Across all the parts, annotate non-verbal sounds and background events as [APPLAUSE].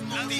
noticias.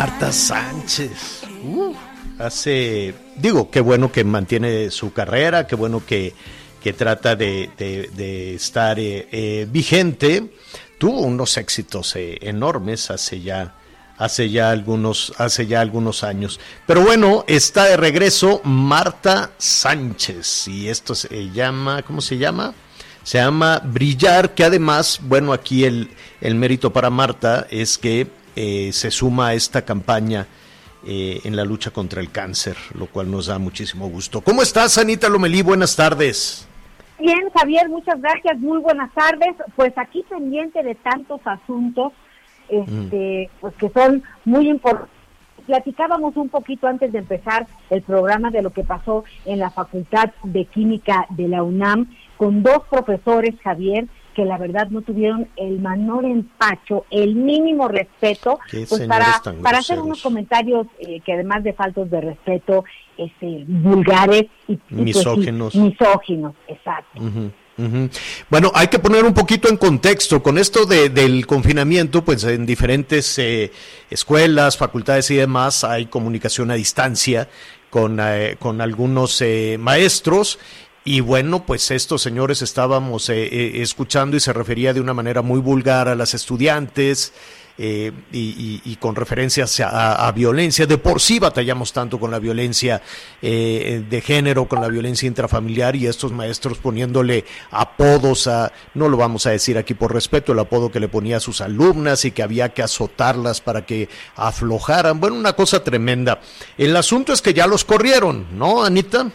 Marta Sánchez. Hace, digo, qué bueno que mantiene su carrera, qué bueno que, que trata de, de- de estar eh, eh, vigente. Tuvo unos éxitos eh, enormes hace ya, hace ya algunos, hace ya algunos años. Pero bueno, está de regreso Marta Sánchez y esto se llama, ¿cómo se llama? Se llama Brillar, que además, bueno, aquí el, el mérito para Marta es que eh, se suma a esta campaña eh, en la lucha contra el cáncer, lo cual nos da muchísimo gusto. ¿Cómo estás, Anita Lomelí? Buenas tardes. Bien, Javier, muchas gracias. Muy buenas tardes. Pues aquí pendiente de tantos asuntos, este, pues que son muy importantes. Platicábamos un poquito antes de empezar el programa de lo que pasó en la Facultad de Química de la UNAM con dos profesores, Javier, que la verdad no tuvieron el menor empacho, el mínimo respeto, pues para, para hacer unos comentarios eh, que además de faltos de respeto, este, vulgares y, y, pues, sí, Misóginos. misóginos, exacto. Bueno, hay que poner un poquito en contexto. Con esto de- del confinamiento, pues en diferentes eh, escuelas, facultades y demás hay comunicación a distancia con, eh, con algunos eh, maestros. Y bueno, pues estos señores estábamos eh, eh, escuchando y se refería de una manera muy vulgar a las estudiantes. eh, y, con referencias a, a violencia. De por sí batallamos tanto con la violencia eh, de género, con la violencia intrafamiliar y estos maestros poniéndole apodos a, no lo vamos a decir aquí por respeto, el apodo que le ponía a sus alumnas y que había que azotarlas para que aflojaran. Bueno, una cosa tremenda. El asunto es que ya los corrieron, ¿no, Anita?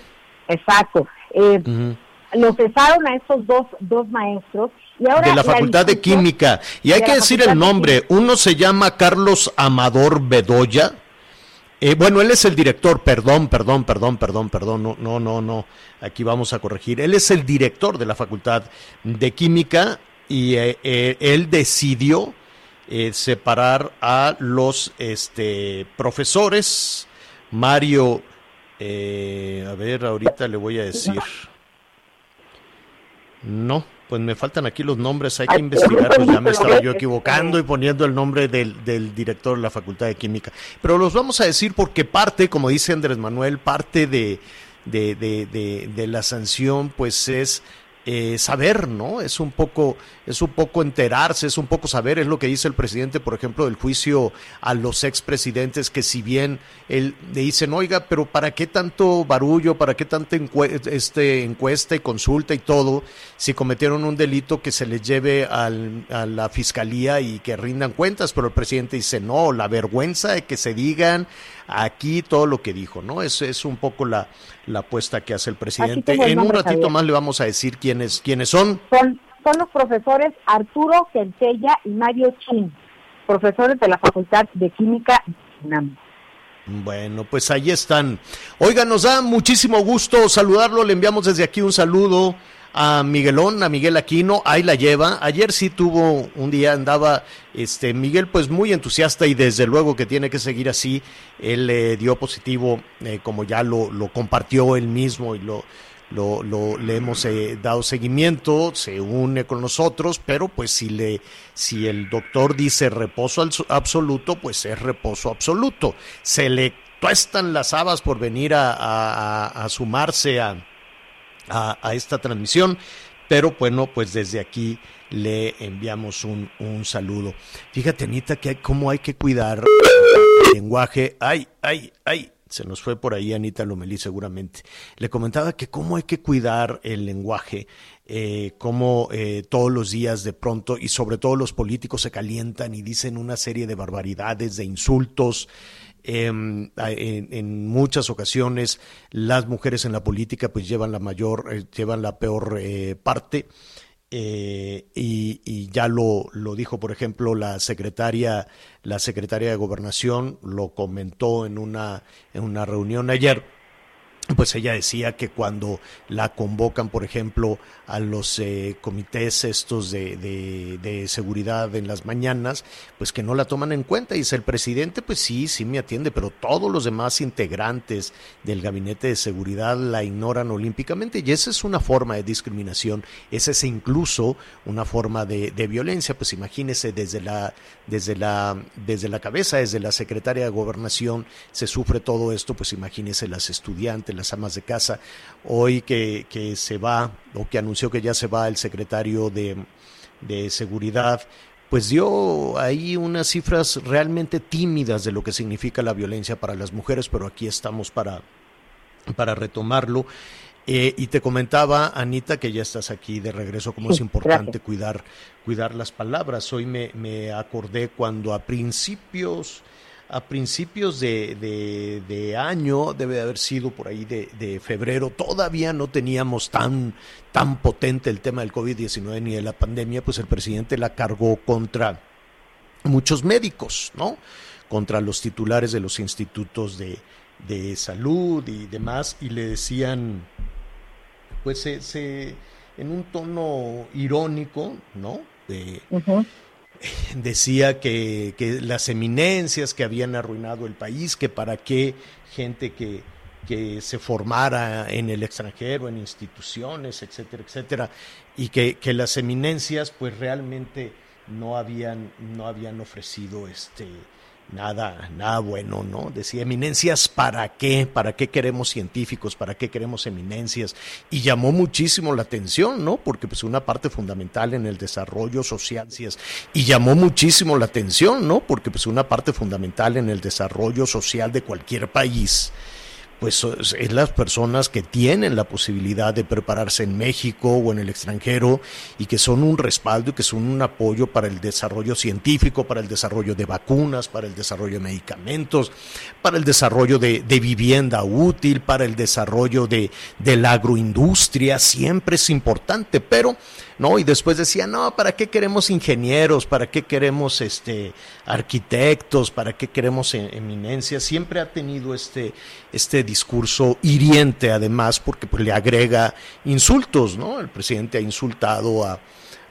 Exacto. Eh. Los cesaron a estos dos, dos maestros y ahora de la Facultad de Química. Y hay de que decir el de nombre. Uno se llama Carlos Amador Bedoya. Eh, bueno, él es el director, perdón, perdón, perdón, perdón, perdón, no, no, no, no, aquí vamos a corregir. Él es el director de la Facultad de Química y eh, eh, él decidió separar a los este, profesores. Mario, eh, a ver, ahorita le voy a decir. No, pues me faltan aquí los nombres, hay que investigar, pues ya me estaba yo equivocando y poniendo el nombre del, del director de la Facultad de Química. Pero los vamos a decir porque parte, como dice Andrés Manuel, parte de, de, de, de, de la sanción, pues es eh, saber, ¿no? Es un poco, es un poco enterarse, es un poco saber, es lo que dice el presidente, por ejemplo, del juicio a los expresidentes, que si bien él le dicen, oiga, pero ¿para qué tanto barullo, para qué tanta encue- este, encuesta y consulta y todo, si cometieron un delito que se les lleve al- a la fiscalía y que rindan cuentas? Pero el presidente dice, no, la vergüenza de que se digan aquí todo lo que dijo, ¿no? Es, es un poco la, la apuesta que hace el presidente. En un ratito Javier. más le vamos a decir quiénes, quiénes son. Son, son los profesores Arturo Centella y Mario Chin, profesores de la Facultad de Química de UNAM. Bueno, pues ahí están. Oiga, nos da muchísimo gusto saludarlo. Le enviamos desde aquí un saludo a Miguelón, a Miguel Aquino. Ahí la lleva. Ayer sí tuvo un día, andaba este Miguel pues muy entusiasta y desde luego que tiene que seguir así. Él le dio positivo, eh, como ya lo, compartió él mismo y lo, lo, le hemos eh, dado seguimiento, se une con nosotros, pero pues si le si el doctor dice reposo absoluto, pues es reposo absoluto. Se le tuestan las habas por venir a- a sumarse a, a, esta transmisión, pero bueno, pues desde aquí le enviamos un, un saludo. Fíjate, Anita, que hay, cómo hay que cuidar el lenguaje. Ay, ay, ay. Se nos fue por ahí Anita Lomelí seguramente. Le comentaba que cómo hay que cuidar el lenguaje, eh, cómo eh, todos los días de pronto, y sobre todo los políticos se calientan y dicen una serie de barbaridades, de insultos, Em, en muchas ocasiones las mujeres en la política pues llevan la mayor, eh, llevan la peor eh, parte. Eh, y, y ya lo, lo dijo, por ejemplo, la secretaria, la secretaria de Gobernación, lo comentó en una, en una reunión ayer pues ella decía que cuando la convocan, por ejemplo, a los eh, comités estos de, de, seguridad en las mañanas, pues que no la toman en cuenta. Y dice el presidente, pues sí, sí me atiende, pero todos los demás integrantes del gabinete de seguridad la ignoran olímpicamente. Y esa es una forma de discriminación, esa es incluso una forma de, de violencia. Pues imagínese desde la, desde la, desde la cabeza, desde la secretaria de gobernación, se sufre todo esto, pues imagínese las estudiantes, las amas de casa. Hoy que, que se va, o que anunció que ya se va el secretario de, de seguridad, pues dio ahí unas cifras realmente tímidas de lo que significa la violencia para las mujeres, pero aquí estamos para, para retomarlo. Eh, y te comentaba, Anita, que ya estás aquí de regreso, cómo es Sí, importante gracias. cuidar, cuidar las palabras. Hoy me, me acordé cuando a principios, a principios de, de- de año, debe de haber sido por ahí de, de febrero, todavía no teníamos tan, tan potente el tema del COVID-19 ni de la pandemia, pues el presidente la cargó contra muchos médicos, ¿no? Contra los titulares de los institutos de, de salud y demás, y le decían, pues se, se- en un tono irónico, ¿no? De- decía que, que las eminencias que habían arruinado el país, que para qué gente que, que se formara en el extranjero, en instituciones, etcétera, etcétera, y que, que las eminencias pues realmente no habían, no habían ofrecido este nada, nada bueno, ¿no? Decía, eminencias, ¿para qué? ¿Para qué queremos científicos? ¿Para qué queremos eminencias? Y llamó muchísimo la atención, ¿no? Porque pues una parte fundamental en el desarrollo social, y llamó muchísimo la atención, ¿no? Porque pues una parte fundamental en el desarrollo social de cualquier país, pues es las personas que tienen la posibilidad de prepararse en México o en el extranjero y que son un respaldo y que son un apoyo para el desarrollo científico, para el desarrollo de vacunas, para el desarrollo de medicamentos, para el desarrollo de, de vivienda útil, para el desarrollo de, de la agroindustria, siempre es importante, pero ¿no? Y después decía, no, ¿para qué queremos ingenieros? ¿Para qué queremos este arquitectos? ¿Para qué queremos e- eminencias? Siempre ha tenido este, este discurso hiriente, además, porque pues, le agrega insultos, ¿no? El presidente ha insultado a,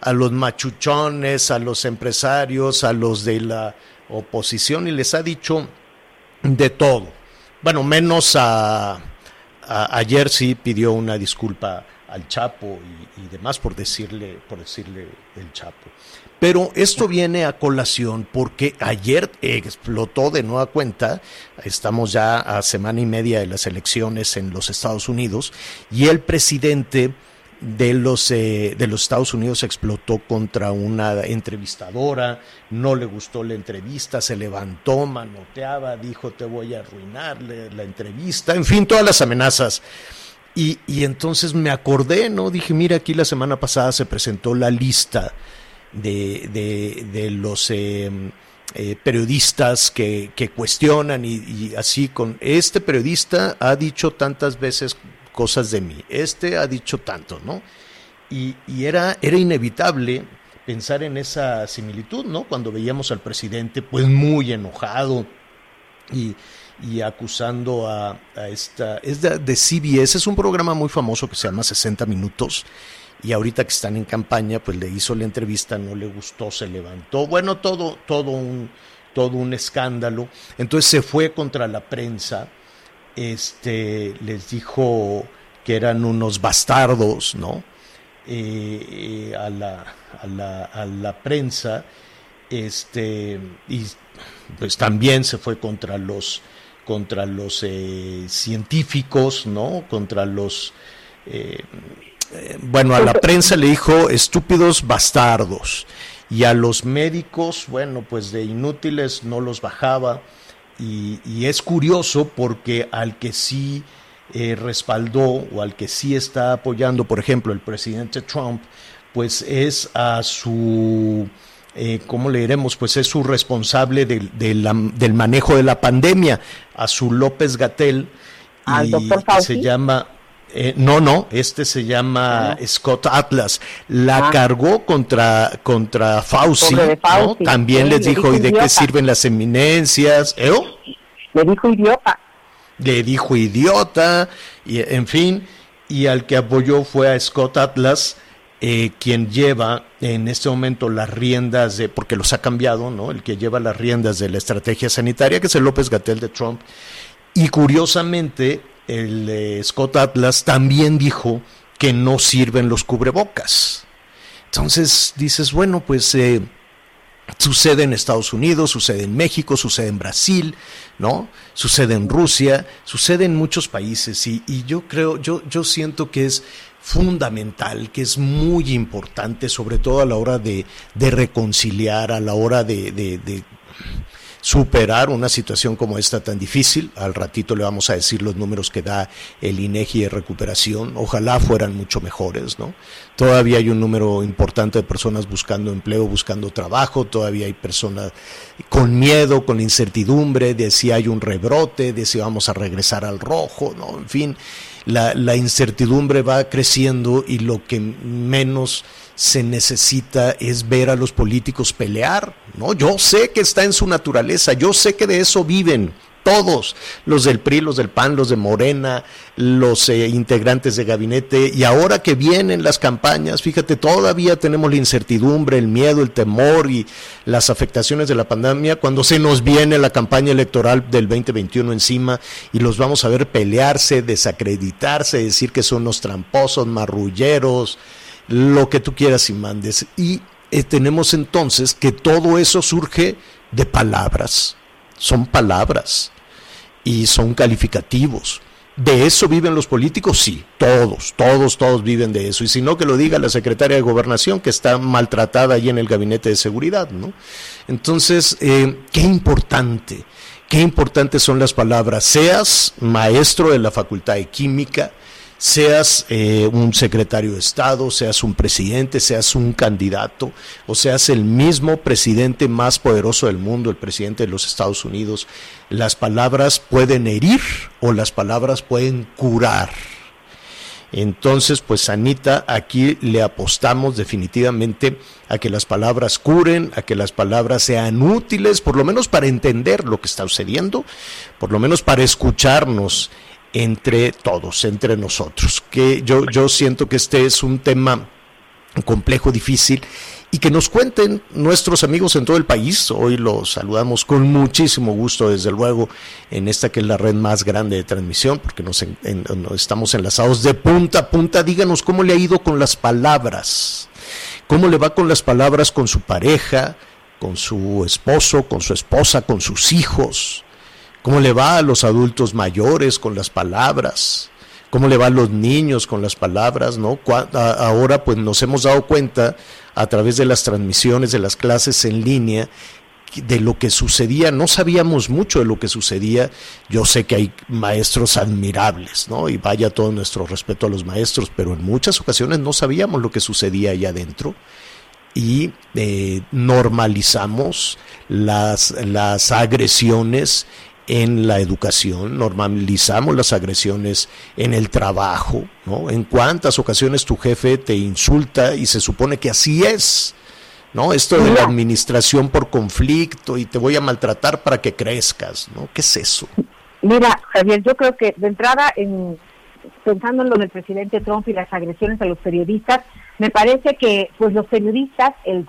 a los machuchones, a los empresarios, a los de la oposición y les ha dicho de todo. Bueno, menos a, a- ayer sí pidió una disculpa al Chapo y, demás por decirle, por decirle el Chapo. Pero esto viene a colación porque ayer explotó de nueva cuenta, estamos ya a semana y media de las elecciones en los Estados Unidos, y el presidente de los, eh, de los Estados Unidos explotó contra una entrevistadora, no le gustó la entrevista, se levantó, manoteaba, dijo te voy a arruinar la entrevista, en fin, todas las amenazas. Y, y entonces me acordé, ¿no? Dije, mira, aquí la semana pasada se presentó la lista de, de, de los eh, eh, periodistas que, que cuestionan y, y así con, este periodista ha dicho tantas veces cosas de mí, este ha dicho tanto, ¿no? Y, y era, era inevitable pensar en esa similitud, ¿no? Cuando veíamos al presidente pues muy enojado y, y acusando a, esta, es de, de CBS, es un programa muy famoso que se llama 60 Minutos, y ahorita que están en campaña, pues le hizo la entrevista, no le gustó, se levantó, bueno, todo, todo un, todo un escándalo. Entonces se fue contra la prensa, este, les dijo que eran unos bastardos, ¿no? Eh, eh, a, la, a, la, a la prensa, este, y pues también se fue contra los contra los eh, científicos, ¿no? Contra los eh, eh, bueno, a la prensa le dijo estúpidos bastardos y a los médicos, bueno, pues de inútiles no los bajaba y, es curioso porque al que sí respaldó o al que sí está apoyando, por ejemplo, el presidente Trump, pues es a su eh, ¿cómo le diremos? Pues es su responsable del, de la- del manejo de la pandemia, a su López Gatel, ¿Al doctor que Fauci? se llama, eh, no, no, este se llama Scott Atlas, la Ah. cargó contra, contra Fauci, de. Fauci, también sí, les le dijo, ¿y de qué idiota". sirven las eminencias? ¿Eh? Le dijo idiota. le dijo idiota, y, en fin, y al que apoyó fue a Scott Atlas, eh, quien lleva en este momento las riendas de, porque los ha cambiado, ¿no? El que lleva las riendas de la estrategia sanitaria, que es el López Gatel de Trump. Y curiosamente, el eh, Scott Atlas también dijo que no sirven los cubrebocas. Entonces dices, bueno, pues eh, Sucede en Estados Unidos, sucede en México, sucede en Brasil, ¿no? Sucede en Rusia, sucede en muchos países y, y yo creo, yo, yo siento que es fundamental, que es muy importante, sobre todo a la hora de, de reconciliar, a la hora de, de- de superar una situación como esta tan difícil. Al ratito le vamos a decir los números que da el INEGI de recuperación. Ojalá fueran mucho mejores, ¿no? Todavía hay un número importante de personas buscando empleo, buscando trabajo. Todavía hay personas con miedo, con incertidumbre de si hay un rebrote, de si vamos a regresar al rojo, ¿no? En fin, la, la incertidumbre va creciendo y lo que menos se necesita es ver a los políticos pelear, ¿no? Yo sé que está en su naturaleza, yo sé que de eso viven todos, los del PRI, los del PAN, los de Morena, los eh, integrantes de gabinete, y ahora que vienen las campañas, fíjate, todavía tenemos la incertidumbre, el miedo, el temor y las afectaciones de la pandemia, cuando se nos viene la campaña electoral del 2021 encima y los vamos a ver pelearse, desacreditarse, decir que son unos tramposos, marrulleros, lo que tú quieras y mandes. Y eh, tenemos entonces que todo eso surge de palabras, son palabras y son calificativos. ¿De eso viven los políticos? Sí, todos, todos, todos viven de eso. Y si no, que lo diga la secretaria de Gobernación, que está maltratada allí en el gabinete de seguridad, ¿no? Entonces, eh, qué importante, qué importantes son las palabras. Seas maestro de la Facultad de Química, seas eh, un secretario de Estado, seas un presidente, seas un candidato, o seas el mismo presidente más poderoso del mundo, el presidente de los Estados Unidos, las palabras pueden herir o las palabras pueden curar. Entonces, pues Anita, aquí le apostamos definitivamente a que las palabras curen, a que las palabras sean útiles, por lo menos para entender lo que está sucediendo, por lo menos para escucharnos entre todos, entre nosotros. Que yo, yo siento que este es un tema complejo, difícil, y que nos cuenten nuestros amigos en todo el país. Hoy los saludamos con muchísimo gusto, desde luego, en esta que es la red más grande de transmisión, porque nos, estamos enlazados de punta a punta. Díganos cómo le ha ido con las palabras, cómo le va con las palabras con su pareja, con su esposo, con su esposa, con sus hijos. ¿Cómo le va a los adultos mayores con las palabras? ¿Cómo le va a los niños con las palabras? ¿no? Ahora pues nos hemos dado cuenta a través de las transmisiones de las clases en línea de lo que sucedía, no sabíamos mucho de lo que sucedía, yo sé que hay maestros admirables, ¿no? Y vaya todo nuestro respeto a los maestros, pero en muchas ocasiones no sabíamos lo que sucedía allá adentro y eh, normalizamos las, las agresiones en la educación, normalizamos las agresiones en el trabajo, ¿no? En cuántas ocasiones tu jefe te insulta y se supone que así es, ¿no? Esto de la administración por conflicto y te voy a maltratar para que crezcas, ¿no? ¿Qué es eso? Mira, Javier, yo creo que de entrada, en, pensando en lo del presidente Trump y las agresiones a los periodistas, me parece que pues los periodistas, el,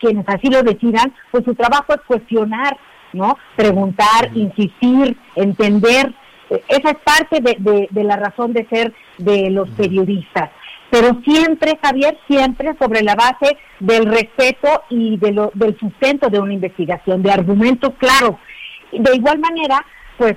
quienes así lo decidan, pues su trabajo es cuestionar, ¿no? Preguntar, insistir, entender eh, esa es parte de, de- de la razón de ser de los periodistas. Pero siempre, Javier, siempre sobre la base del respeto y de lo- del sustento de una investigación, de argumentos claros. De igual manera, pues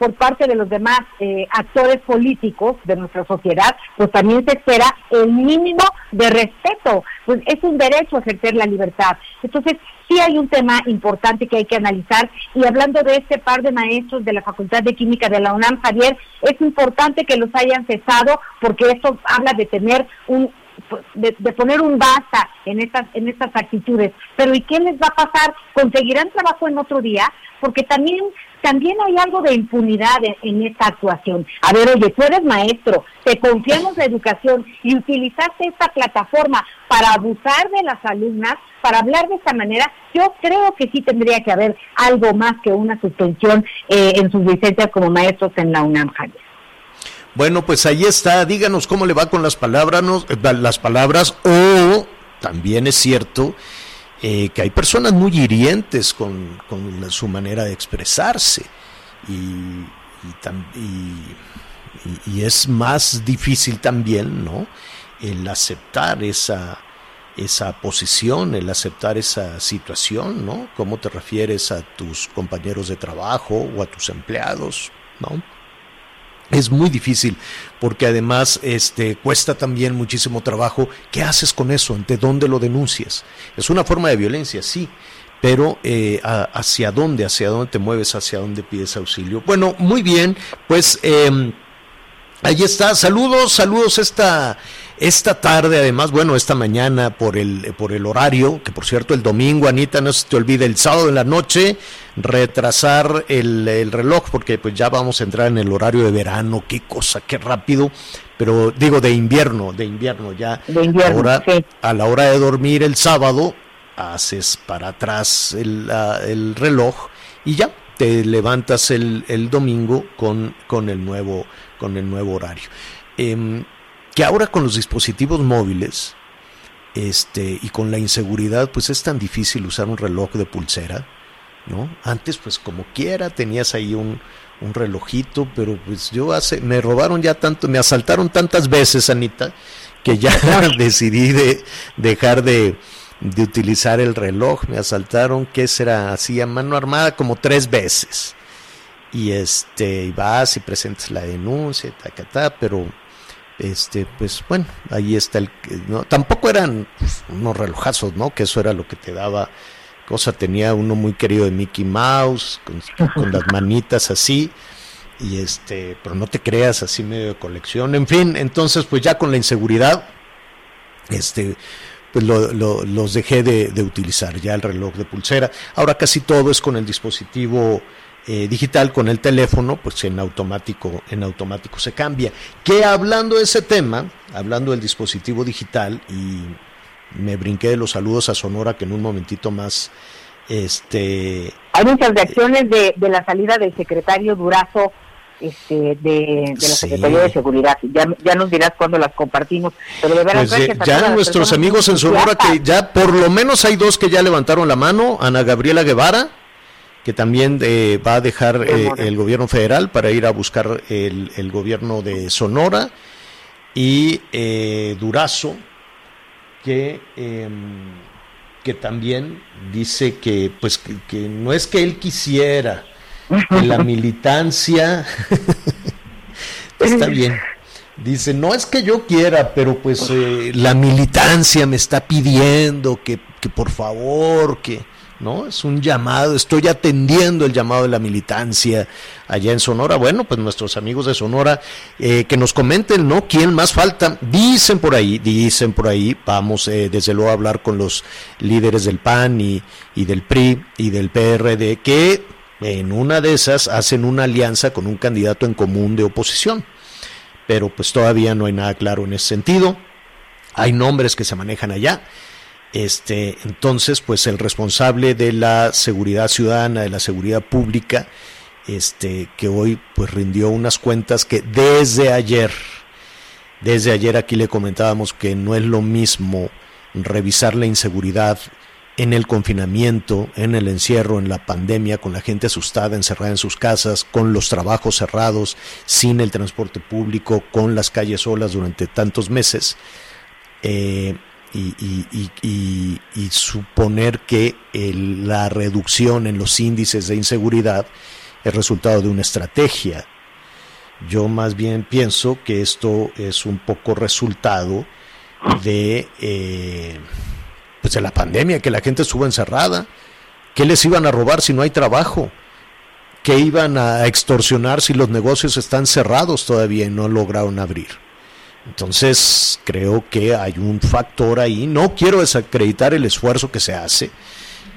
por parte de los demás eh, actores políticos de nuestra sociedad, pues también se espera el mínimo de respeto. Pues es un derecho ejercer la libertad. Entonces, sí hay un tema importante que hay que analizar. Y hablando de este par de maestros de la Facultad de Química de la UNAM, Javier, es importante que los hayan cesado porque esto habla de tener un de, poner un basta en estas en estas actitudes. Pero ¿y qué les va a pasar? ¿Conseguirán trabajo en otro día? Porque también también hay algo de impunidad en, esta actuación. A ver, oye, tú eres maestro, te confiamos la educación y utilizaste esta plataforma para abusar de las alumnas, para hablar de esta manera, yo creo que sí tendría que haber algo más que una suspensión eh, en sus licencias como maestros en la UNAM. Bueno, pues ahí está. Díganos cómo le va con las palabras, no- eh, las palabras. O también es cierto eh, que hay personas muy hirientes con, con su manera de expresarse y, y- y- y es más difícil también, ¿no? El aceptar esa esa posición, el aceptar esa situación, ¿no? ¿Cómo te refieres a tus compañeros de trabajo o a tus empleados, ¿no? Es muy difícil porque además este cuesta también muchísimo trabajo. ¿Qué haces con eso? ¿Ante dónde lo denuncias? Es una forma de violencia, sí, pero eh, hacia dónde, hacia dónde te mueves, hacia dónde pides auxilio. Bueno, muy bien, pues eh, ahí está. Saludos, saludos esta esta tarde, además, bueno, esta mañana por el por el horario, que por cierto el domingo, Anita, no se te olvide el sábado en la noche retrasar el, el reloj porque pues ya vamos a entrar en el horario de verano, qué cosa, qué rápido, pero digo de invierno, de invierno ya. De invierno, Ahora, sí. a la hora de dormir el sábado, haces para atrás el, el reloj y ya te levantas el, el domingo con, con, el nuevo, con el nuevo horario. Em, que ahora con los dispositivos móviles este, y con la inseguridad, pues es tan difícil usar un reloj de pulsera, ¿no? Antes, pues como quiera, tenías ahí un, un relojito, pero pues yo hace, me robaron ya tanto, me asaltaron tantas veces, Anita, que ya [LAUGHS] [LAUGHS] decidí de dejar de, de utilizar el reloj. Me asaltaron, ¿qué será? Así a mano armada como tres veces. Y este, y vas y presentas la denuncia, ta, ta, ta, pero este, pues bueno, ahí está el, no, tampoco eran pues, unos relojazos, ¿no? Que eso era lo que te daba cosa, tenía uno muy querido de Mickey Mouse, con, con las [LAUGHS] manitas así, y este, pero no te creas así medio de colección, en fin, entonces pues ya con la inseguridad, este, pues lo- lo- los dejé de, de utilizar ya el reloj de pulsera. Ahora casi todo es con el dispositivo eh, digital, con el teléfono, pues en automático, en automático se cambia. Que hablando de ese tema, hablando del dispositivo digital, y me brinqué de los saludos a Sonora, que en un momentito más, este, Hay muchas reacciones de, de la salida del secretario Durazo este, de, de la Sí. Secretaría de Seguridad. Ya, ya nos dirás cuándo las compartimos. Pero de veras, Pues gracias ya nuestros amigos en Sonora que ya por lo menos hay dos que ya levantaron la mano, Ana Gabriela Guevara, que también eh, va a dejar eh, el gobierno federal para ir a buscar el, el gobierno de Sonora, y eh, Durazo, que, em, que también dice que, pues, que, que no es que él quisiera, que la [LAUGHS] militancia [LAUGHS] está bien. Dice, no es que yo quiera, pero pues la militancia me está pidiendo que, que por favor, que, ¿no? Es un llamado, estoy atendiendo el llamado de la militancia allá en Sonora. Bueno, pues nuestros amigos de Sonora, eh, que nos comenten, ¿no? ¿Quién más falta? Dicen por ahí, dicen por ahí, vamos eh, desde luego a hablar con los líderes del PAN y, y del PRI y del PRD, que en una de esas hacen una alianza con un candidato en común de oposición pero pues todavía no hay nada claro en ese sentido. Hay nombres que se manejan allá. Este, entonces, pues el responsable de la seguridad ciudadana, de la seguridad pública, este, que hoy pues rindió unas cuentas que desde ayer, desde ayer aquí le comentábamos que no es lo mismo revisar la inseguridad en el confinamiento, en el encierro, en la pandemia, con la gente asustada, encerrada en sus casas, con los trabajos cerrados, sin el transporte público, con las calles solas durante tantos meses, eh, y, suponer que la reducción en los índices de inseguridad es resultado de una estrategia. Yo más bien pienso que esto es un poco resultado de, eh, pues de la pandemia, que la gente estuvo encerrada. ¿Qué les iban a robar si no hay trabajo? ¿Qué iban a extorsionar si los negocios están cerrados todavía y no lograron abrir? Entonces creo que hay un factor ahí. No quiero desacreditar el esfuerzo que se hace,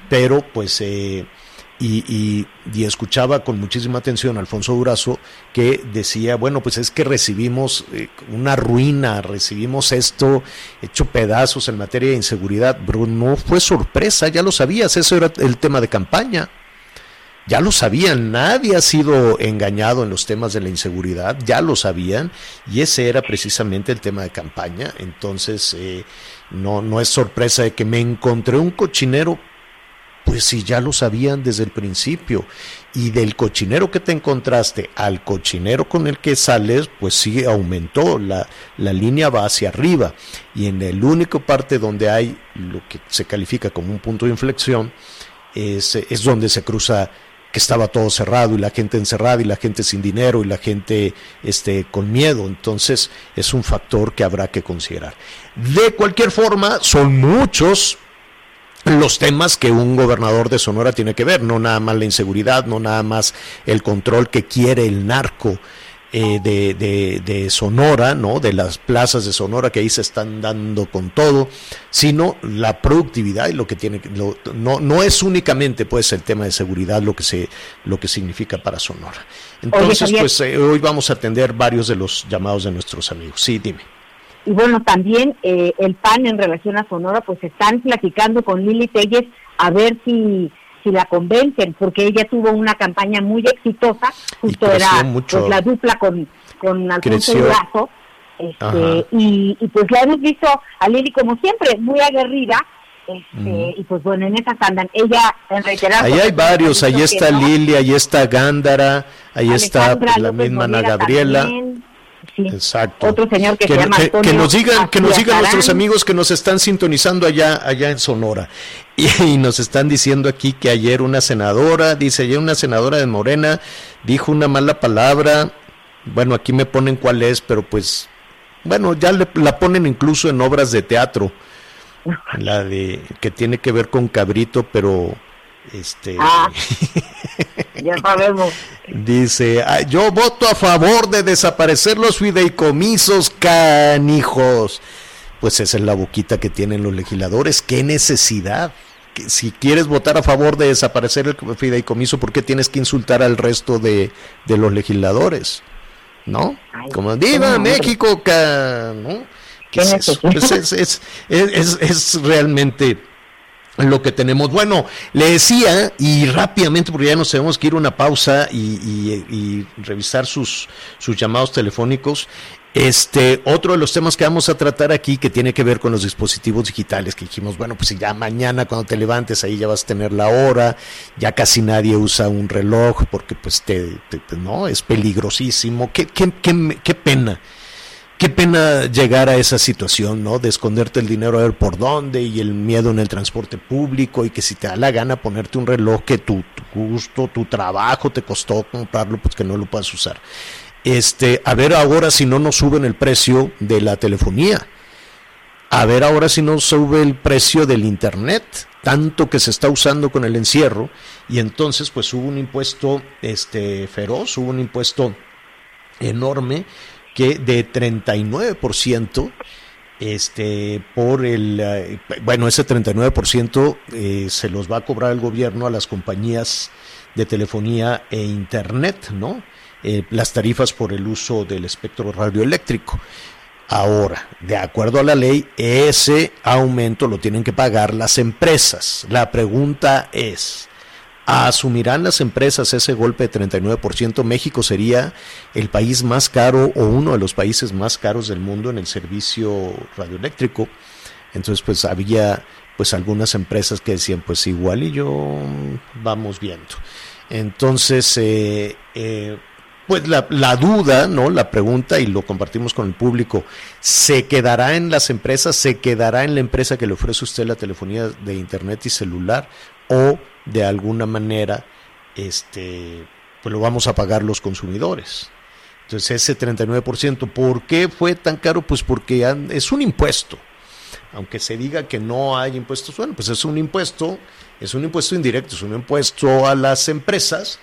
pero pues eh, y, y- y escuchaba con muchísima atención a Alfonso Durazo que decía, bueno, pues es que recibimos eh, una ruina, recibimos esto hecho pedazos en materia de inseguridad. Pero no fue sorpresa, ya lo sabías, eso era el tema de campaña. Ya lo sabían, nadie ha sido engañado en los temas de la inseguridad, ya lo sabían, y ese era precisamente el tema de campaña. Entonces, eh, no, no es sorpresa de que me encontré un cochinero, pues si ya lo sabían desde el principio. Y del cochinero que te encontraste al cochinero con el que sales, pues sí aumentó, la, la línea va hacia arriba. Y en el único parte donde hay lo que se califica como un punto de inflexión, es, es donde se cruza que estaba todo cerrado y la gente encerrada y la gente sin dinero y la gente este, con miedo. Entonces es un factor que habrá que considerar. De cualquier forma, son muchos los temas que un gobernador de Sonora tiene que ver, no nada más la inseguridad, no nada más el control que quiere el narco eh, de, de, de Sonora, ¿no? de las plazas de Sonora que ahí se están dando con todo, sino la productividad y lo que tiene que- lo- no, no es únicamente pues el tema de seguridad lo que se lo que significa para Sonora. Entonces, pues eh, hoy vamos a atender varios de los llamados de nuestros amigos. Sí, dime. Y bueno, también eh, el PAN en relación a Sonora, pues están platicando con Lili Telles a ver si, si la convencen, porque ella tuvo una campaña muy exitosa, justo era mucho. pues, la dupla con, con Alfonso. Durazo, este, y, y pues la hemos visto a Lili como siempre, muy aguerrida, este, y pues bueno, en esas andan. Ella en reiterar... Ahí hay varios, ahí está Lili, ahí está Gándara, ahí está Alejandra pues, la López misma Ana Gabriela. también, sí. Exacto. Otro señor que, se llama que, Antonio que nos digan, que nos digan nuestros amigos que nos están sintonizando allá, allá en Sonora. [LAUGHS] Y, y nos están diciendo aquí que ayer una senadora, dice ayer una senadora de Morena, dijo una mala palabra. Bueno, aquí me ponen cuál es, pero pues, bueno, ya le- la ponen incluso en obras de teatro. [LAUGHS] La de que tiene que ver con cabrito, pero este Ah. [LAUGHS] Ya sabemos. Dice, "Ah, yo voto a favor de desaparecer los fideicomisos canijos. Pues esa es la boquita que tienen los legisladores. ¿Qué necesidad? Si quieres votar a favor de desaparecer el fideicomiso, ¿por qué tienes que insultar al resto de, de los legisladores? ¿No? Ay, Como, ¡Viva. México! ca-", ¿no? ¿Qué Qué es eso? Pues es, es, es, es- es realmente lo que tenemos. Bueno, le decía, y rápidamente, porque ya nos tenemos que ir a una pausa y, y- y revisar sus, sus llamados telefónicos. Este, otro de los temas que vamos a tratar aquí que tiene que ver con los dispositivos digitales, que dijimos, bueno, pues ya mañana cuando te levantes ahí ya vas a tener la hora, ya casi nadie usa un reloj porque pues te, te- te- no, es peligrosísimo, qué, qué, qué, qué pena. Qué pena llegar a esa situación, ¿no? De esconderte el dinero a ver por dónde y el miedo en el transporte público y que si te da la gana ponerte un reloj que tu, gusto, tu trabajo te costó comprarlo, pues que no lo puedas usar. Este, a ver ahora si no nos suben el precio de la telefonía. A ver ahora si no sube el precio del internet, tanto que se está usando con el encierro y entonces pues hubo un impuesto este feroz, hubo un impuesto enorme que de 39% este por el eh, bueno ese 39% eh, se los va a cobrar el gobierno a las compañías de telefonía e internet no Eh, las tarifas por el uso del espectro radioeléctrico Ahora, de acuerdo a la ley, ese aumento lo tienen que pagar las empresas. La pregunta es, ¿asumirán las empresas ese golpe de 39%? México sería el país más caro o uno de los países más caros del mundo en el servicio radioeléctrico. Entonces, pues había pues algunas empresas que decían, pues igual y yo mm, vamos viendo. Entonces, eh, eh, pues la, la, duda, ¿no? La pregunta, y lo compartimos con el público, ¿se quedará en las empresas? ¿Se quedará en la empresa que le ofrece usted la telefonía de internet y celular? ¿O de alguna manera, este, pues lo vamos a pagar los consumidores? Entonces, ese 39%, ¿por qué fue tan caro? Pues porque es un impuesto. Aunque se diga que no hay impuestos, bueno, pues es un impuesto, es un impuesto indirecto, es un impuesto a las empresas,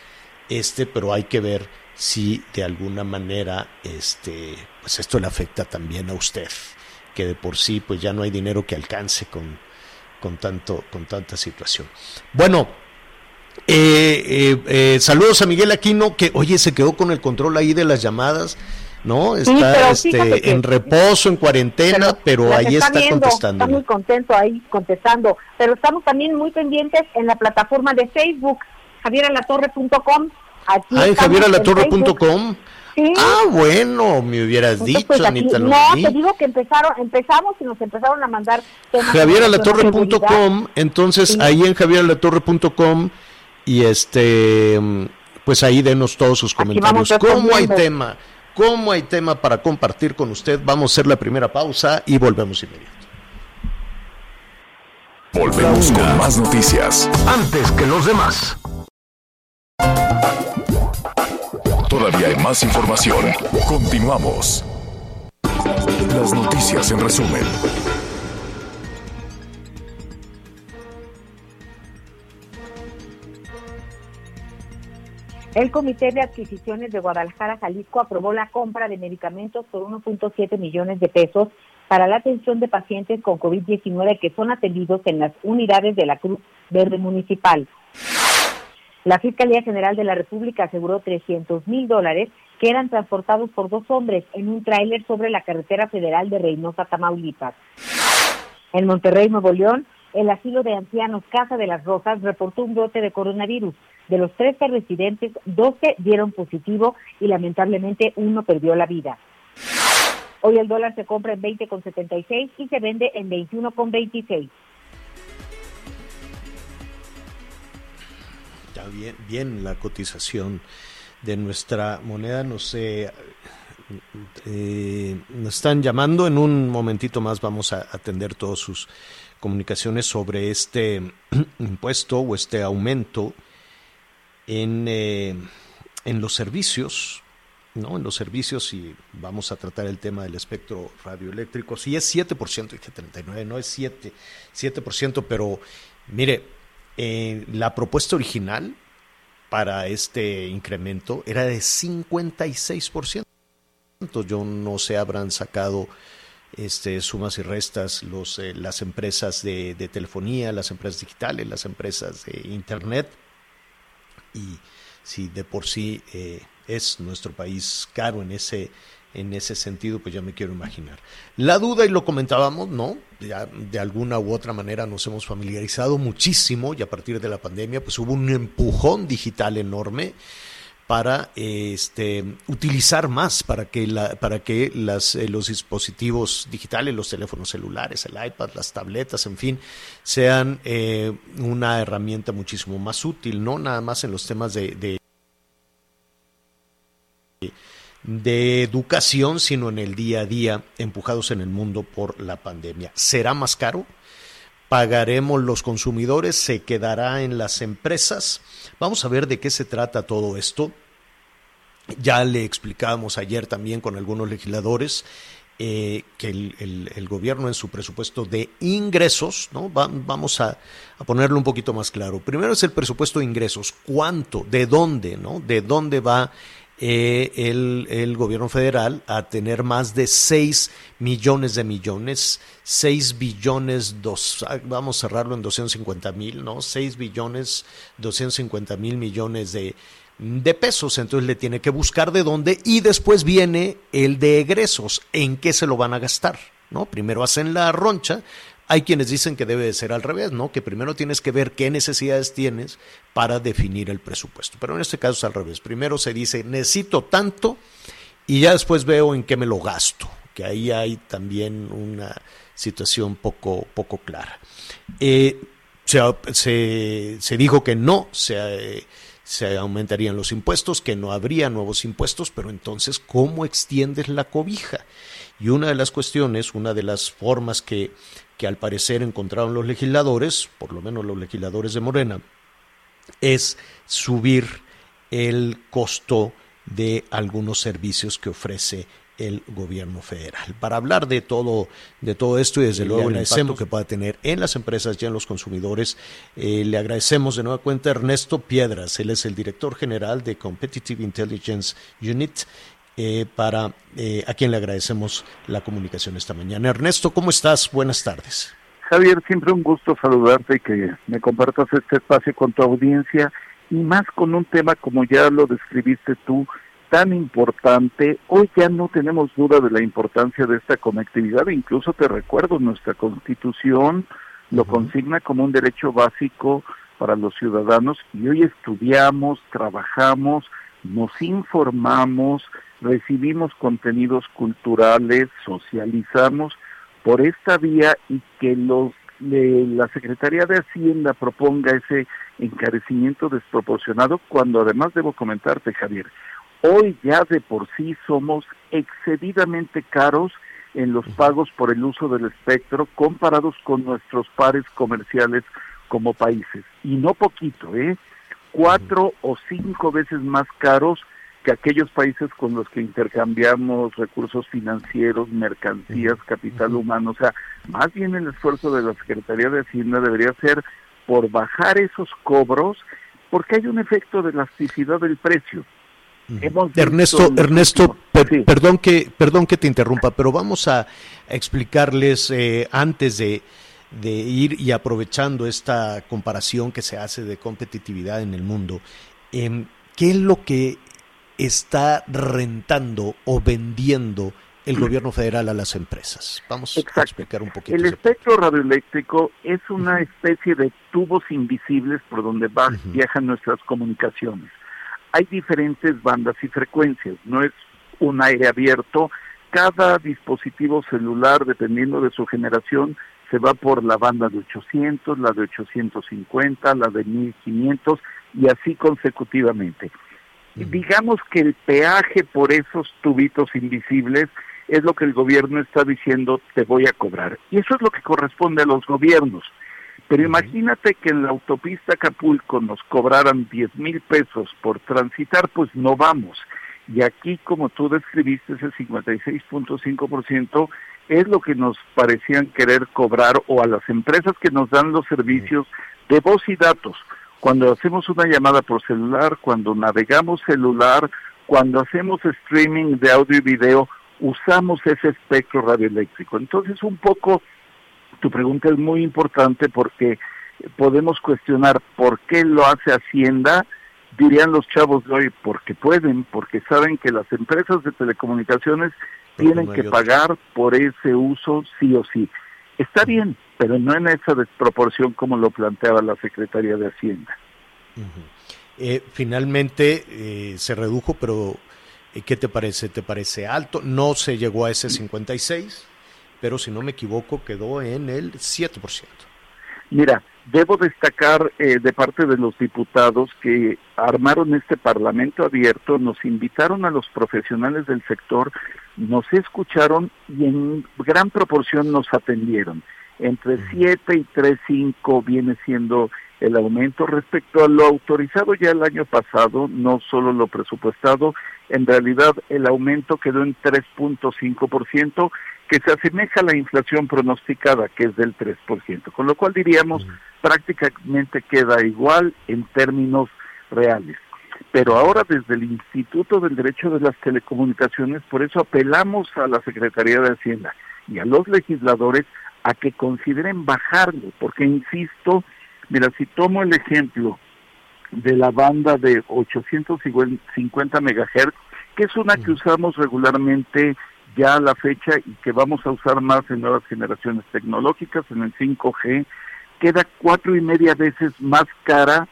este, pero hay que ver si de alguna manera este pues esto le afecta también a usted que de por sí pues ya no hay dinero que alcance con, con tanto con tanta situación. Bueno eh, eh, eh, saludos a Miguel Aquino que oye se quedó con el control ahí de las llamadas no está sí, este en reposo en cuarentena pero, pero ahí está, está viendo, contestando. está muy contento ahí contestando. Pero estamos también muy pendientes en la plataforma de Facebook javieralatorre.com Aquí ah, en javieralatorre.com. Sí. Ah, bueno, me hubieras Entonces, dicho, pues, Anita. No, te digo que empezaron, empezamos y nos empezaron a mandar javieralatorre.com, entonces sí. ahí en javieralatorre.com y este pues ahí denos todos sus comentarios. ¿Cómo hay tema? ¿Cómo hay tema para compartir con usted? Vamos a hacer la primera pausa y volvemos inmediato. Volvemos con más noticias. Antes que los demás. Todavía hay más información. Continuamos. Las noticias en resumen. El Comité de Adquisiciones de Guadalajara, Jalisco, aprobó la compra de medicamentos por 1.7 millones de pesos para la atención de pacientes con COVID-19 que son atendidos en las unidades de la Cruz Verde Municipal. La Fiscalía General de la República aseguró 300 mil dólares que eran transportados por dos hombres en un tráiler sobre la carretera federal de Reynosa, Tamaulipas. En Monterrey, Nuevo León, el asilo de ancianos Casa de las Rosas reportó un brote de coronavirus. De los 13 residentes, 12 dieron positivo y lamentablemente uno perdió la vida. Hoy el dólar se compra en 20,76 y se vende en 21,26. Bien, la cotización de nuestra moneda, no sé, eh, nos están llamando, en un momentito más vamos a atender todas sus comunicaciones sobre este [CLEARS THROAT] impuesto o este aumento en, eh, en los servicios, ¿no? En los servicios y vamos a tratar el tema del espectro radioeléctrico. Sí es 7%, dije 39, no es 7, 7%, pero mire, eh, la propuesta original para este incremento era de 56%. Yo no sé, habrán sacado este, sumas y restas los, eh, las empresas de, telefonía, las empresas digitales, las empresas de Internet. Y si de por sí eh, es nuestro país caro en ese en ese sentido, pues ya me quiero imaginar. La duda, y lo comentábamos, ¿no? Ya de alguna u otra manera nos hemos familiarizado muchísimo y a partir de la pandemia, pues hubo un empujón digital enorme para este, utilizar más, para que, la, para que las, eh, los dispositivos digitales, los teléfonos celulares, el iPad, las tabletas, en fin, sean eh, una herramienta muchísimo más útil, no nada más en los temas de, de de educación, sino en el día a día, empujados en el mundo por la pandemia. ¿Será más caro? ¿Pagaremos los consumidores? ¿Se quedará en las empresas? Vamos a ver de qué se trata todo esto. Ya le explicábamos ayer también con algunos legisladores eh, que el, gobierno en su presupuesto de ingresos, ¿no? Va, vamos a, a, ponerlo un poquito más claro. Primero es el presupuesto de ingresos. ¿Cuánto? ¿De dónde? ¿No? ¿De dónde va eh, el, el, gobierno federal a tener más de 6 millones de millones, 6 billones, dos, vamos a cerrarlo en 250 mil, ¿no? 6 billones, 250 mil millones de, de pesos, entonces le tiene que buscar de dónde y después viene el de egresos, en qué se lo van a gastar, ¿no? Primero hacen la roncha, hay quienes dicen que debe de ser al revés, ¿no? Que primero tienes que ver qué necesidades tienes para definir el presupuesto. Pero en este caso es al revés. Primero se dice, necesito tanto y ya después veo en qué me lo gasto. Que ahí hay también una situación poco, poco clara. Eh, se, se, dijo que no se, se aumentarían los impuestos, que no habría nuevos impuestos, pero entonces, ¿cómo extiendes la cobija? Y una de las cuestiones, una de las formas que, que al parecer encontraron los legisladores, por lo menos los legisladores de Morena, es subir el costo de algunos servicios que ofrece el gobierno federal. Para hablar de todo, de todo esto y desde luego el impacto que pueda tener en las empresas y en los consumidores, eh, le agradecemos de nueva cuenta a Ernesto Piedras, él es el director general de Competitive Intelligence Unit. Eh, para eh, a quien le agradecemos la comunicación esta mañana. Ernesto, ¿cómo estás? Buenas tardes. Javier, siempre un gusto saludarte y que me compartas este espacio con tu audiencia y más con un tema como ya lo describiste tú, tan importante. Hoy ya no tenemos duda de la importancia de esta conectividad, incluso te recuerdo, nuestra constitución lo consigna como un derecho básico para los ciudadanos y hoy estudiamos, trabajamos, nos informamos, recibimos contenidos culturales, socializamos por esta vía y que los la Secretaría de Hacienda proponga ese encarecimiento desproporcionado, cuando además debo comentarte, Javier, hoy ya de por sí somos excedidamente caros en los pagos por el uso del espectro comparados con nuestros pares comerciales como países. Y no poquito, ¿eh? Cuatro o cinco veces más caros que aquellos países con los que intercambiamos recursos financieros, mercancías, capital humano. O sea, más bien el esfuerzo de la Secretaría de Hacienda debería ser por bajar esos cobros, porque hay un efecto de elasticidad del precio. Ernesto, Ernesto, perdón que perdón que te interrumpa, pero vamos a, explicarles eh, antes de, de, ir y aprovechando esta comparación que se hace de competitividad en el mundo, eh, ¿qué es lo que está rentando o vendiendo el gobierno federal a las empresas. Vamos a explicar un poquito. El espectro radioeléctrico es una especie de tubos invisibles por donde viajan nuestras comunicaciones. Hay diferentes bandas y frecuencias, no es un aire abierto. Cada dispositivo celular, dependiendo de su generación, se va por la banda de 800, la de 850, la de 1500 y así consecutivamente. Digamos que el peaje por esos tubitos invisibles es lo que el gobierno está diciendo te voy a cobrar. Y eso es lo que corresponde a los gobiernos. Pero imagínate que en la autopista Acapulco nos cobraran 10 mil pesos por transitar, pues no vamos. Y aquí, como tú describiste, ese 56.5% es lo que nos parecían querer cobrar o a las empresas que nos dan los servicios de voz y datos cuando hacemos una llamada por celular, cuando navegamos celular, cuando hacemos streaming de audio y video, usamos ese espectro radioeléctrico. Entonces, un poco, tu pregunta es muy importante porque podemos cuestionar por qué lo hace Hacienda, dirían los chavos de hoy, porque pueden, porque saben que las empresas de telecomunicaciones tienen que pagar por ese uso sí o sí. Está bien, pero no en esa desproporción como lo planteaba la Secretaría de Hacienda. eh, finalmente eh, se redujo, pero eh, ¿qué te parece? ¿Te parece alto? No se llegó a ese 56, pero si no me equivoco quedó en el 7%. Mira, debo destacar eh, de parte de los diputados que armaron este Parlamento abierto, nos invitaron a los profesionales del sector, nos escucharon y en gran proporción nos atendieron entre 7 y 3.5 viene siendo el aumento. Respecto a lo autorizado ya el año pasado, no solo lo presupuestado, en realidad el aumento quedó en 3.5%, que se asemeja a la inflación pronosticada, que es del 3%, con lo cual diríamos prácticamente queda igual en términos reales. Pero ahora desde el Instituto del Derecho de las Telecomunicaciones, por eso apelamos a la Secretaría de Hacienda y a los legisladores a que consideren bajarlo, porque insisto, mira, si tomo el ejemplo de la banda de 850 megahertz, que es una que usamos regularmente ya a la fecha y que vamos a usar más en nuevas generaciones tecnológicas, en el 5G, queda cuatro y media veces más cara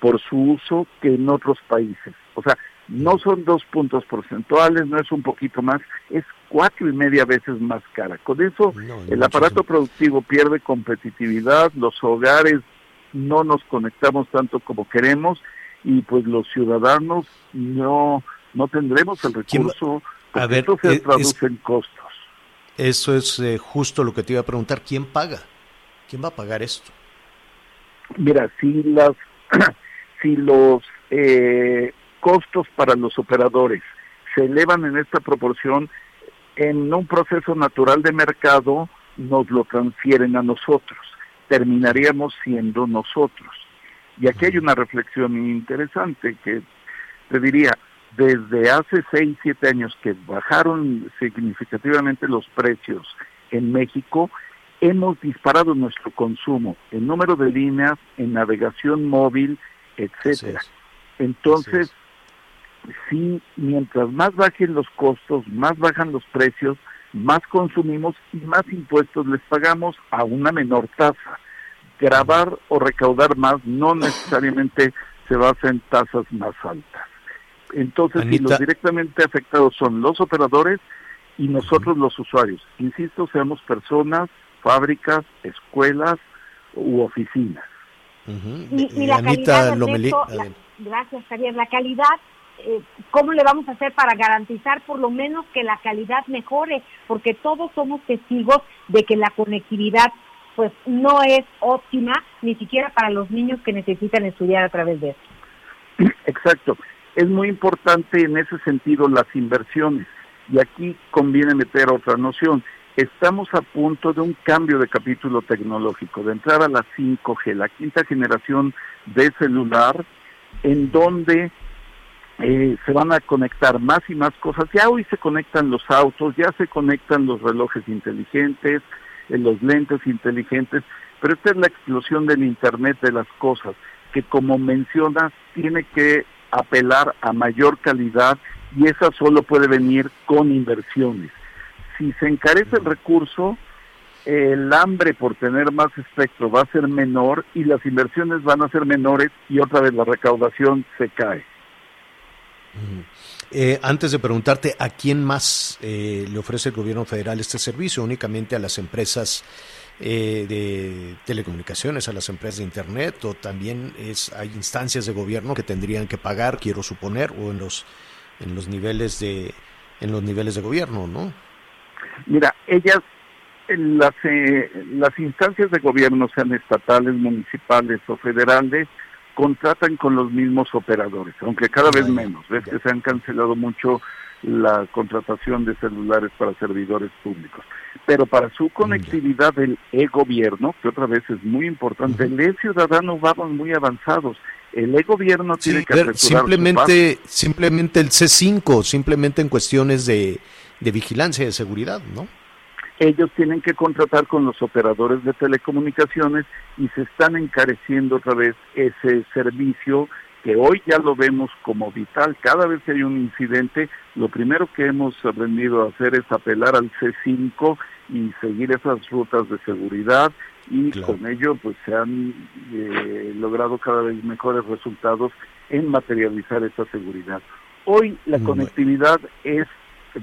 por su uso que en otros países. O sea, No son dos puntos porcentuales, no es un poquito más, es cuatro y media veces más cara. Con eso No, el aparato muchísimo. productivo pierde competitividad, los hogares no nos conectamos tanto como queremos y pues los ciudadanos no no tendremos el ¿Quién va- recurso A porque ver, esto se es- traduce en costos. Eso es eh, justo lo que te iba a preguntar. ¿Quién paga? ¿Quién va a pagar esto? Mira, si las [CLEARS THROAT] si los eh, costos para los operadores se elevan en esta proporción, en un proceso natural de mercado nos lo transfieren a nosotros. Terminaríamos siendo nosotros. Y aquí hay una reflexión interesante que te diría, desde hace seis, siete años que bajaron significativamente los precios en México, hemos disparado nuestro consumo en número de líneas, en navegación móvil, etcétera. Entonces, sí, mientras más bajen los costos, más bajan los precios, más consumimos y más impuestos les pagamos a una menor tasa. Grabar o recaudar más no necesariamente se basa en tasas más altas. Entonces, si los directamente afectados son los operadores y nosotros los usuarios. Insisto, seamos personas, fábricas, escuelas u oficinas. Y, y Eh, la Anita calidad, la- gracias Javier, la calidad, eh, ¿cómo le vamos a hacer para garantizar por lo menos que la calidad mejore? Porque todos somos testigos de que la conectividad pues no es óptima, ni siquiera para los niños que necesitan estudiar a través de esto. [CLEARS THROAT] Exacto. Es muy importante en ese sentido las inversiones. Y aquí conviene meter otra noción. Estamos a punto de un cambio de capítulo tecnológico, de entrar a la 5G, la quinta generación de celular, en donde eh, se van a conectar más y más cosas. Ya hoy se conectan los autos, ya se conectan los relojes inteligentes, eh, los lentes inteligentes, pero esta es la explosión del Internet de las cosas, que como mencionas, tiene que apelar a mayor calidad y esa solo puede venir con inversiones. Si se encarece el recurso, el hambre por tener más espectro va a ser menor y las inversiones van a ser menores y otra vez la recaudación se cae. Eh, antes de preguntarte a quién más eh, le ofrece el gobierno federal este servicio, únicamente a las empresas eh, de telecomunicaciones, a las empresas de internet, o también es hay instancias de gobierno que tendrían que pagar, quiero suponer, o en los en los niveles de en los niveles de gobierno, ¿no? Mira, ellas, las, eh, las instancias de gobierno, sean estatales, municipales o federales, contratan con los mismos operadores, aunque cada vez menos. Ves que se han cancelado mucho la contratación de celulares para servidores públicos. Pero para su conectividad del e-gobierno, que otra vez es muy importante, el e-ciudadano vamos muy avanzados. El e-gobierno tiene que simplemente simplemente el C5, simplemente en cuestiones de, de vigilancia y de seguridad, ¿no? Ellos tienen que contratar con los operadores de telecomunicaciones y se están encareciendo otra vez ese servicio que hoy ya lo vemos como vital. Cada vez que hay un incidente, lo primero que hemos aprendido a hacer es apelar al C5 y seguir esas rutas de seguridad y Claro. con ello pues se han eh, logrado cada vez mejores resultados en materializar esa seguridad. Hoy la Muy conectividad es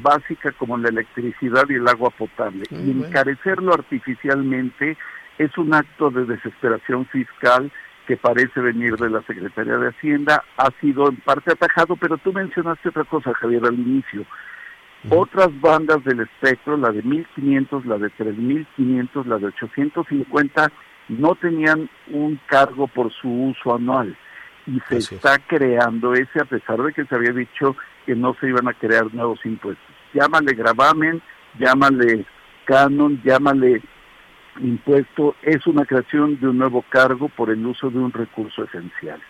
básica como la electricidad y el agua potable. Muy y bueno. encarecerlo artificialmente es un acto de desesperación fiscal que parece venir de la Secretaría de Hacienda, ha sido en parte atajado, pero tú mencionaste otra cosa, Javier, al inicio. Otras bandas del espectro, la de 1500, la de 3500, la de 850, no tenían un cargo por su uso anual. Y se Así es. está creando ese, a pesar de que se había dicho que no se iban a crear nuevos impuestos. Llámale gravamen, llámale canon, llámale impuesto, es una creación de un nuevo cargo por el uso de un recurso esencial.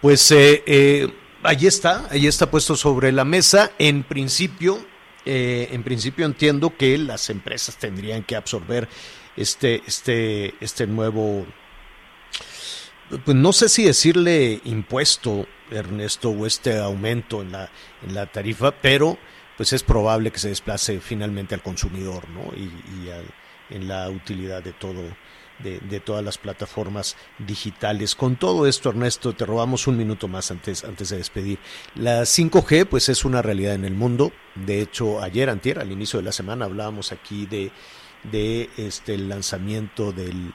Pues eh, eh, allí está, allí está puesto sobre la mesa. En principio, eh, en principio entiendo que las empresas tendrían que absorber este, este, este nuevo, pues no sé si decirle impuesto, Ernesto, o este aumento en la, en la tarifa, pero pues es probable que se desplace finalmente al consumidor, ¿no? Y, y al- en la utilidad de todo, de, de todas las plataformas digitales. Con todo esto, Ernesto, te robamos un minuto más antes, antes de despedir. La 5G, pues es una realidad en el mundo. De hecho, ayer, antier, al inicio de la semana, hablábamos aquí de, de este el lanzamiento del,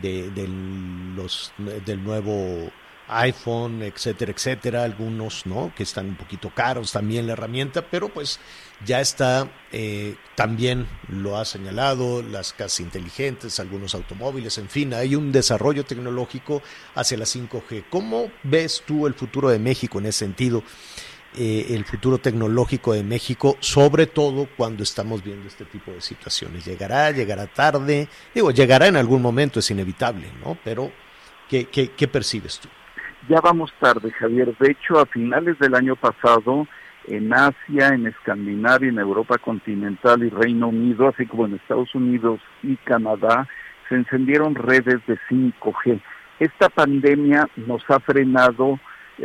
de, del, los, del nuevo iPhone, etcétera, etcétera, algunos no, que están un poquito caros también la herramienta, pero pues ya está, eh, también lo ha señalado, las casas inteligentes, algunos automóviles, en fin, hay un desarrollo tecnológico hacia la 5G. ¿Cómo ves tú el futuro de México en ese sentido? Eh, el futuro tecnológico de México, sobre todo cuando estamos viendo este tipo de situaciones. Llegará, llegará tarde, digo, llegará en algún momento, es inevitable, ¿no? Pero, ¿qué, qué, qué percibes tú? Ya vamos tarde, Javier. De hecho, a finales del año pasado, en Asia, en Escandinavia, en Europa continental y Reino Unido, así como en Estados Unidos y Canadá, se encendieron redes de 5G. Esta pandemia nos ha frenado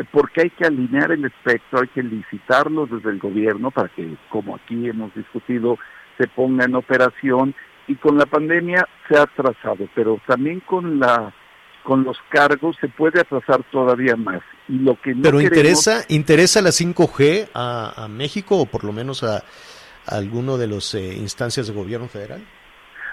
porque hay que alinear el espectro, hay que licitarlo desde el gobierno para que, como aquí hemos discutido, se ponga en operación y con la pandemia se ha atrasado, pero también con la con los cargos se puede atrasar todavía más. Y lo que no Pero queremos- interesa, interesa la 5G a, a México o por lo menos a, a alguno de las instancias de gobierno federal.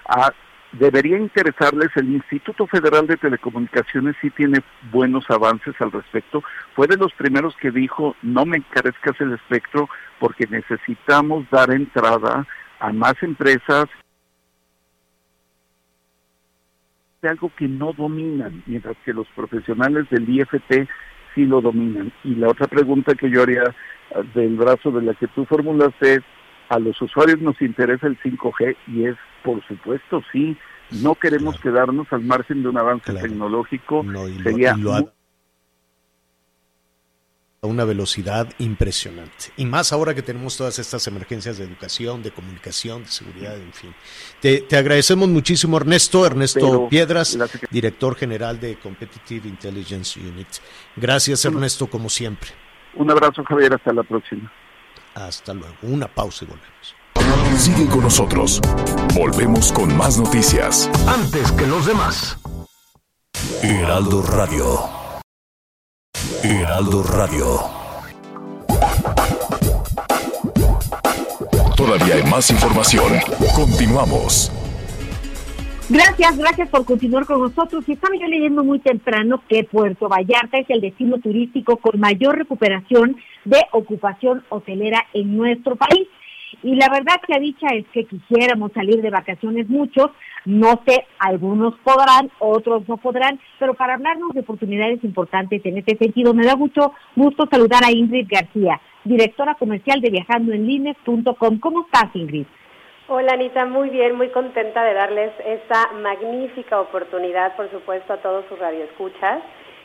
Ah, debería interesarles el Instituto Federal de Telecomunicaciones sí tiene buenos avances al respecto. Fue de los primeros que dijo no me encarezcas el espectro porque necesitamos dar entrada a más empresas de algo que no dominan, mientras que los profesionales del IFT sí lo dominan. Y la otra pregunta que yo haría ah, del brazo de la que tú formulaste es, a los usuarios nos interesa el 5G y es, por supuesto, sí. No queremos quedarnos al margen de un avance Claro. tecnológico. No, y lo- y lo a una velocidad impresionante. Y más ahora que tenemos todas estas emergencias de educación, de comunicación, de seguridad, en fin. Te, te agradecemos muchísimo, Ernesto. Ernesto Pero Piedras, director general de Competitive Intelligence Unit. Gracias, Ernesto, como siempre. un abrazo, Javier. Hasta la próxima. Hasta luego. Una pausa y volvemos. Sigue con nosotros. Volvemos con más noticias. Antes que los demás. Heraldo Radio. Heraldo Radio. Todavía hay más información. Continuamos. Gracias, gracias por continuar con nosotros. Y estaba yo leyendo muy temprano que Puerto Vallarta es el destino turístico con mayor recuperación de ocupación hotelera en nuestro país. Y la verdad que dicha es que quisiéramos salir de vacaciones muchos, no sé, algunos podrán, otros no podrán, pero para hablarnos de oportunidades importantes en este sentido, me da mucho gusto saludar a Ingrid García, directora comercial de viajandoenlines.com. ¿Cómo estás, Ingrid? Hola Anita, muy bien, muy contenta de darles esta magnífica oportunidad, por supuesto, a todos sus radioescuchas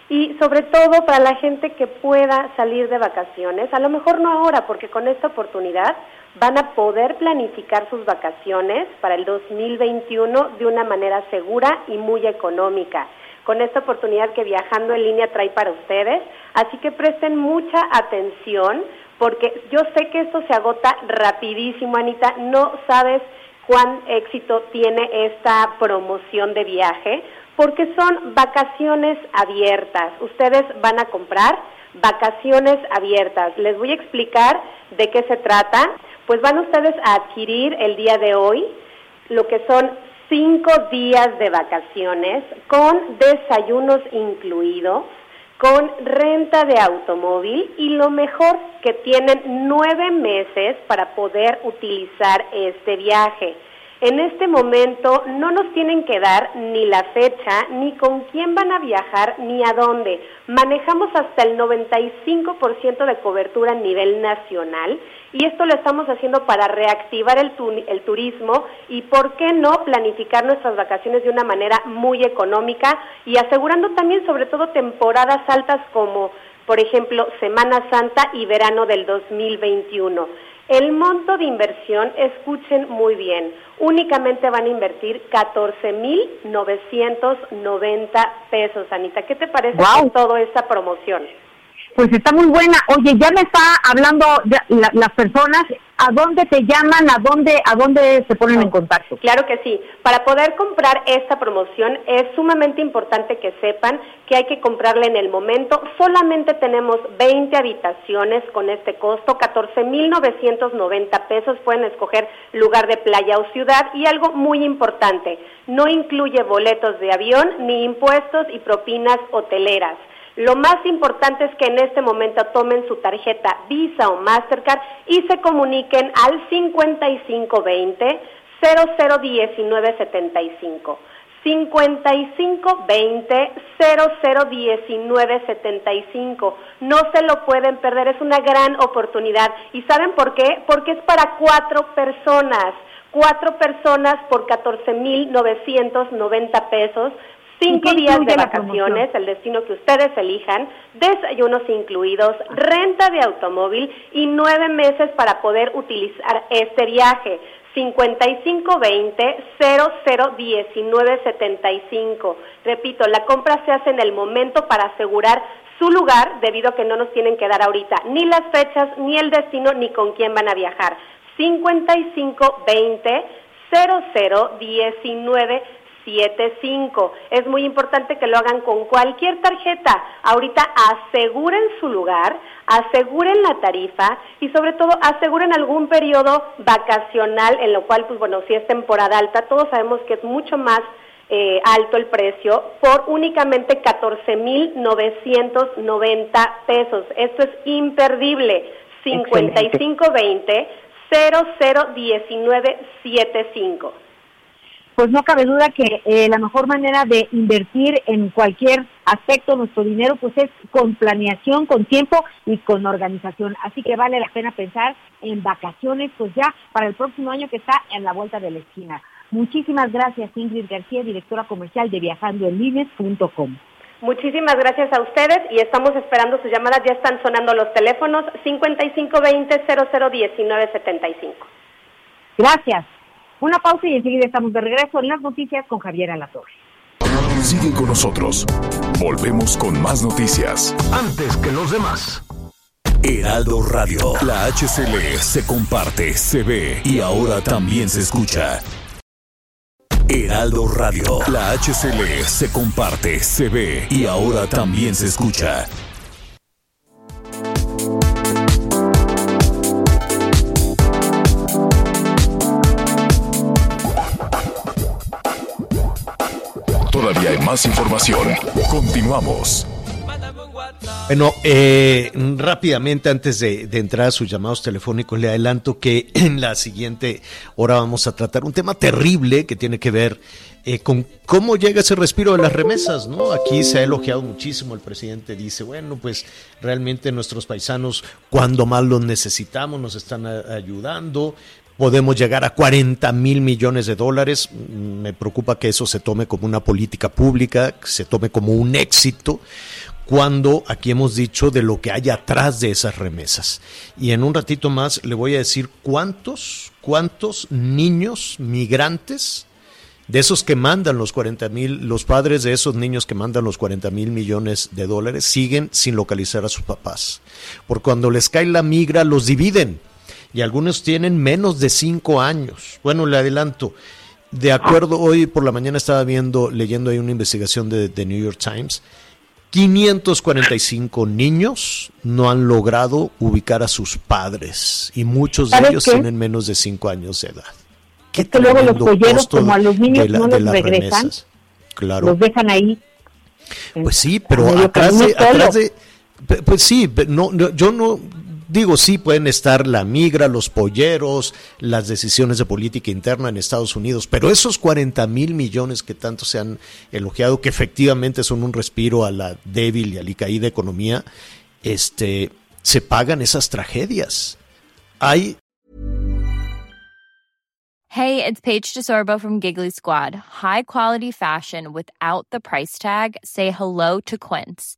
y sobre todo para la gente que pueda salir de vacaciones, a lo mejor no ahora, porque con esta oportunidad van a poder planificar sus vacaciones para el 2021 de una manera segura y muy económica con esta oportunidad que Viajando en línea trae para ustedes. Así que presten mucha atención porque yo sé que esto se agota rapidísimo, Anita. No sabes cuán éxito tiene esta promoción de viaje porque son vacaciones abiertas. Ustedes van a comprar vacaciones abiertas. Les voy a explicar de qué se trata. Pues van ustedes a adquirir el día de hoy lo que son cinco días de vacaciones con desayunos incluidos, con renta de automóvil y lo mejor que tienen nueve meses para poder utilizar este viaje. En este momento no nos tienen que dar ni la fecha, ni con quién van a viajar, ni a dónde. Manejamos hasta el 95% de cobertura a nivel nacional y esto lo estamos haciendo para reactivar el, tu- el turismo y, ¿por qué no, planificar nuestras vacaciones de una manera muy económica y asegurando también, sobre todo, temporadas altas como, por ejemplo, Semana Santa y verano del 2021. El monto de inversión, escuchen muy bien, únicamente van a invertir 14.990 pesos, Anita. ¿Qué te parece Guau. con toda esta promoción? Pues está muy buena. Oye, ya me está hablando las personas. ¿A dónde te llaman? ¿A dónde, a dónde se ponen en contacto? Claro que sí. Para poder comprar esta promoción es sumamente importante que sepan que hay que comprarla en el momento. Solamente tenemos 20 habitaciones con este costo, 14.990 pesos. Pueden escoger lugar de playa o ciudad. Y algo muy importante, no incluye boletos de avión ni impuestos y propinas hoteleras. Lo más importante es que en este momento tomen su tarjeta Visa o Mastercard y se comuniquen al 5520 001975. 5520 001975. No se lo pueden perder, es una gran oportunidad. ¿Y saben por qué? Porque es para cuatro personas. Cuatro personas por 14.990 pesos. Cinco ¿Y qué días de vacaciones, el destino que ustedes elijan, desayunos incluidos, renta de automóvil y nueve meses para poder utilizar este viaje. 5520-001975. Repito, la compra se hace en el momento para asegurar su lugar, debido a que no nos tienen que dar ahorita ni las fechas, ni el destino, ni con quién van a viajar. 5520 0019 75. Es muy importante que lo hagan con cualquier tarjeta. Ahorita aseguren su lugar, aseguren la tarifa y sobre todo aseguren algún periodo vacacional en lo cual, pues bueno, si es temporada alta, todos sabemos que es mucho más eh, alto el precio por únicamente 14.990 pesos. Esto es imperdible. 5520 001975. Pues no cabe duda que eh, la mejor manera de invertir en cualquier aspecto de nuestro dinero pues es con planeación, con tiempo y con organización. Así que vale la pena pensar en vacaciones pues ya para el próximo año que está en la vuelta de la esquina. Muchísimas gracias Ingrid García, directora comercial de viajandoenlines.com. Muchísimas gracias a ustedes y estamos esperando sus llamadas. Ya están sonando los teléfonos 5520-001975. Gracias. Una pausa y enseguida estamos de regreso en las noticias con Javier Alatorre. Sigue con nosotros. Volvemos con más noticias. Antes que los demás. Heraldo Radio. La HCL se comparte, se ve y ahora también se escucha. Heraldo Radio. La HCL se comparte, se ve y ahora también se escucha. Más información. Continuamos. Bueno, eh, rápidamente antes de, entrar a sus llamados telefónicos, le adelanto que [CLEARS THROAT] en la siguiente hora vamos a tratar un tema terrible que tiene que ver eh, con cómo llega ese respiro de las remesas, ¿no? Aquí se ha elogiado muchísimo, el presidente dice, bueno, pues realmente nuestros paisanos cuando más los necesitamos nos están ayudando, podemos llegar a 40 mil millones de dólares. Me preocupa que eso se tome como una política pública, que se tome como un éxito, cuando aquí hemos dicho de lo que hay atrás de esas remesas. Y en un ratito más le voy a decir cuántos, cuántos niños migrantes de esos que mandan los 40 mil, los padres de esos niños que mandan los 40 mil millones de dólares siguen sin localizar a sus papás. Por cuando les cae la migra, los dividen. Y algunos tienen menos de cinco años. Bueno, le adelanto. De acuerdo, hoy por la mañana estaba viendo, leyendo ahí una investigación de The New York Times. 545 niños no han logrado ubicar a sus padres y muchos de ¿Sabes ellos qué? tienen menos de cinco años de edad. Qué Es que luego los polleros, como a los niños de la- no los regresan, remesas. Claro. Los dejan ahí. Pues sí, pero medio atrás de, atrás de- pues sí, no, no, yo no digo sí pueden estar la migra, los polleros, las decisiones de política interna en Estados Unidos, pero esos 40 mil millones que tanto se han elogiado, que efectivamente son un respiro a la débil y alicaída economía, este, se pagan esas tragedias. Hay Hey, it's Paige DeSorbo from Giggly Squad. High quality fashion without the price tag. Say hello to Quince.